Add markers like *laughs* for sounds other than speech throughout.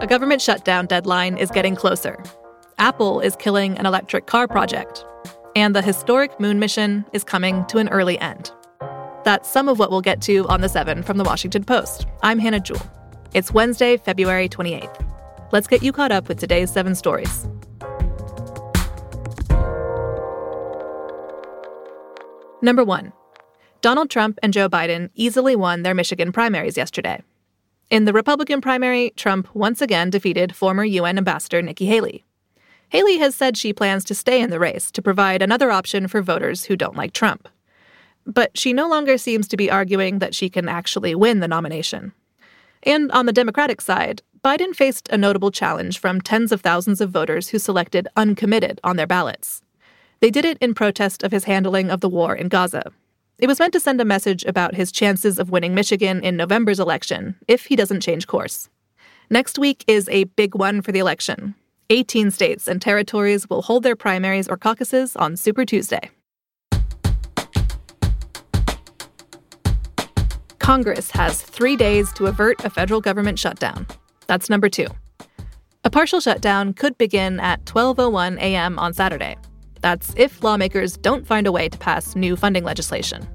A government shutdown deadline is getting closer. Apple is killing an electric car project. And the historic moon mission is coming to an early end. That's some of what we'll get to on the 7 from the Washington Post. I'm Hannah Jewell. It's Wednesday, February 28th. Let's get you caught up with today's seven stories. Number one Donald Trump and Joe Biden easily won their Michigan primaries yesterday. In the Republican primary, Trump once again defeated former UN Ambassador Nikki Haley. Haley has said she plans to stay in the race to provide another option for voters who don't like Trump. But she no longer seems to be arguing that she can actually win the nomination. And on the Democratic side, Biden faced a notable challenge from tens of thousands of voters who selected uncommitted on their ballots. They did it in protest of his handling of the war in Gaza. It was meant to send a message about his chances of winning Michigan in November's election if he doesn't change course. Next week is a big one for the election. 18 states and territories will hold their primaries or caucuses on Super Tuesday. Congress has three days to avert a federal government shutdown. That's number two. A partial shutdown could begin at 12:01 a.m. on Saturday. That's if lawmakers don't find a way to pass new funding legislation.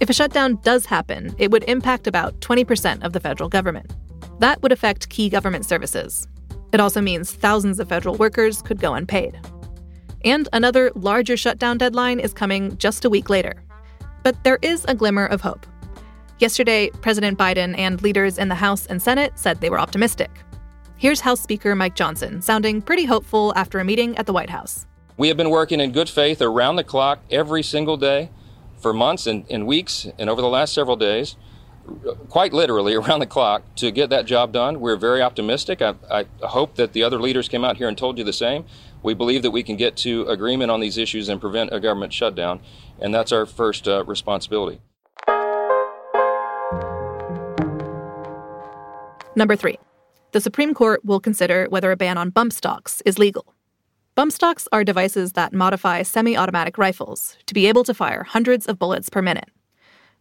If a shutdown does happen, it would impact about 20% of the federal government. That would affect key government services. It also means thousands of federal workers could go unpaid. And another larger shutdown deadline is coming just a week later. But there is a glimmer of hope. Yesterday, President Biden and leaders in the House and Senate said they were optimistic. Here's House Speaker Mike Johnson sounding pretty hopeful after a meeting at the White House. We have been working in good faith around the clock every single day for months and, and weeks and over the last several days, quite literally *laughs* around the clock, to get that job done. We're very optimistic. I, I hope that the other leaders came out here and told you the same. We believe that we can get to agreement on these issues and prevent a government shutdown, and that's our first uh, responsibility. Number three, the Supreme Court will consider whether a ban on bump stocks is legal. Bump stocks are devices that modify semi automatic rifles to be able to fire hundreds of bullets per minute.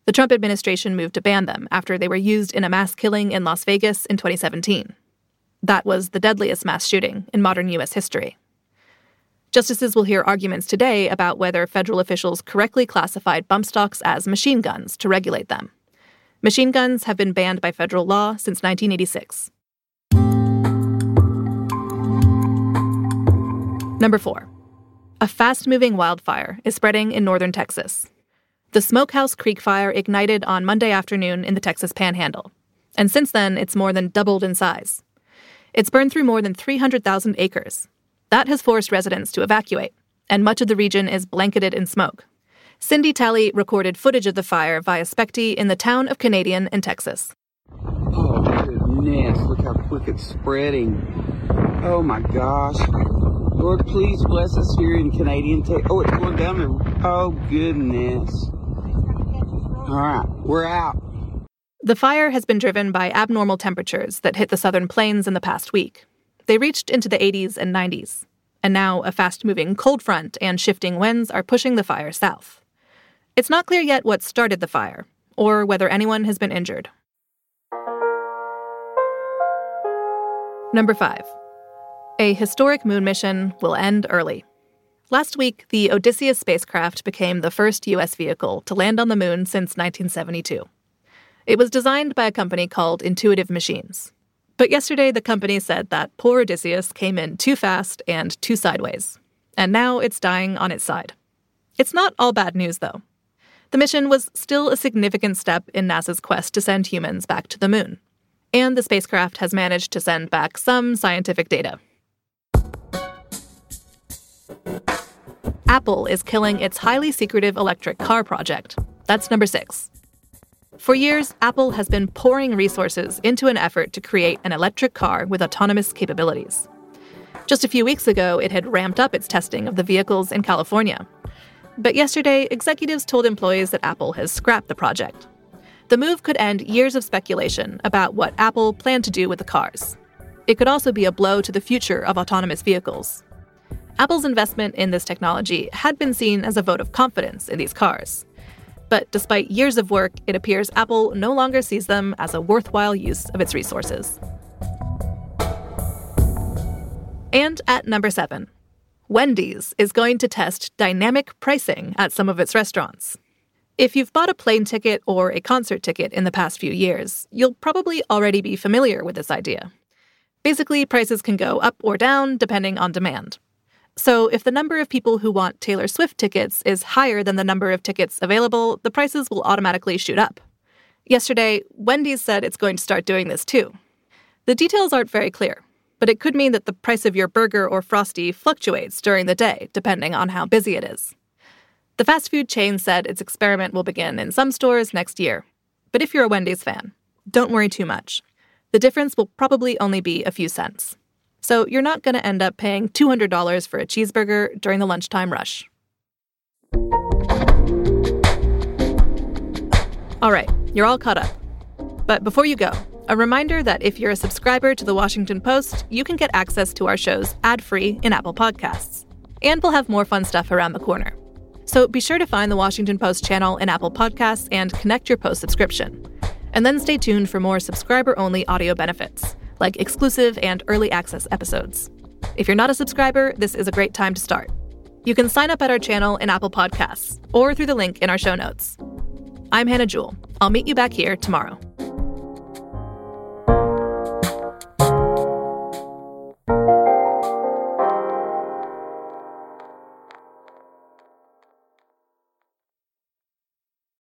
The Trump administration moved to ban them after they were used in a mass killing in Las Vegas in 2017. That was the deadliest mass shooting in modern U.S. history. Justices will hear arguments today about whether federal officials correctly classified bump stocks as machine guns to regulate them. Machine guns have been banned by federal law since 1986. Number four, a fast moving wildfire is spreading in northern Texas. The Smokehouse Creek fire ignited on Monday afternoon in the Texas panhandle, and since then it's more than doubled in size. It's burned through more than 300,000 acres. That has forced residents to evacuate, and much of the region is blanketed in smoke. Cindy Talley recorded footage of the fire via Specti in the town of Canadian in Texas. Oh, goodness. Look how quick it's spreading. Oh, my gosh. Lord, please bless us here in Canadian. Te- oh, it's going down there. Oh, goodness. All right, we're out. The fire has been driven by abnormal temperatures that hit the southern plains in the past week. They reached into the 80s and 90s, and now a fast moving cold front and shifting winds are pushing the fire south. It's not clear yet what started the fire, or whether anyone has been injured. Number 5. A historic moon mission will end early. Last week, the Odysseus spacecraft became the first U.S. vehicle to land on the moon since 1972. It was designed by a company called Intuitive Machines. But yesterday, the company said that poor Odysseus came in too fast and too sideways, and now it's dying on its side. It's not all bad news, though. The mission was still a significant step in NASA's quest to send humans back to the moon. And the spacecraft has managed to send back some scientific data. Apple is killing its highly secretive electric car project. That's number six. For years, Apple has been pouring resources into an effort to create an electric car with autonomous capabilities. Just a few weeks ago, it had ramped up its testing of the vehicles in California. But yesterday, executives told employees that Apple has scrapped the project. The move could end years of speculation about what Apple planned to do with the cars. It could also be a blow to the future of autonomous vehicles. Apple's investment in this technology had been seen as a vote of confidence in these cars. But despite years of work, it appears Apple no longer sees them as a worthwhile use of its resources. And at number seven, Wendy's is going to test dynamic pricing at some of its restaurants. If you've bought a plane ticket or a concert ticket in the past few years, you'll probably already be familiar with this idea. Basically, prices can go up or down depending on demand. So, if the number of people who want Taylor Swift tickets is higher than the number of tickets available, the prices will automatically shoot up. Yesterday, Wendy's said it's going to start doing this too. The details aren't very clear, but it could mean that the price of your burger or frosty fluctuates during the day, depending on how busy it is. The fast food chain said its experiment will begin in some stores next year. But if you're a Wendy's fan, don't worry too much. The difference will probably only be a few cents. So you're not going to end up paying $200 for a cheeseburger during the lunchtime rush. All right, you're all caught up. But before you go, a reminder that if you're a subscriber to the Washington Post, you can get access to our shows ad free in Apple Podcasts. And we'll have more fun stuff around the corner. So be sure to find the Washington Post channel in Apple Podcasts and connect your Post subscription. And then stay tuned for more subscriber only audio benefits, like exclusive and early access episodes. If you're not a subscriber, this is a great time to start. You can sign up at our channel in Apple Podcasts or through the link in our show notes. I'm Hannah Jewell. I'll meet you back here tomorrow.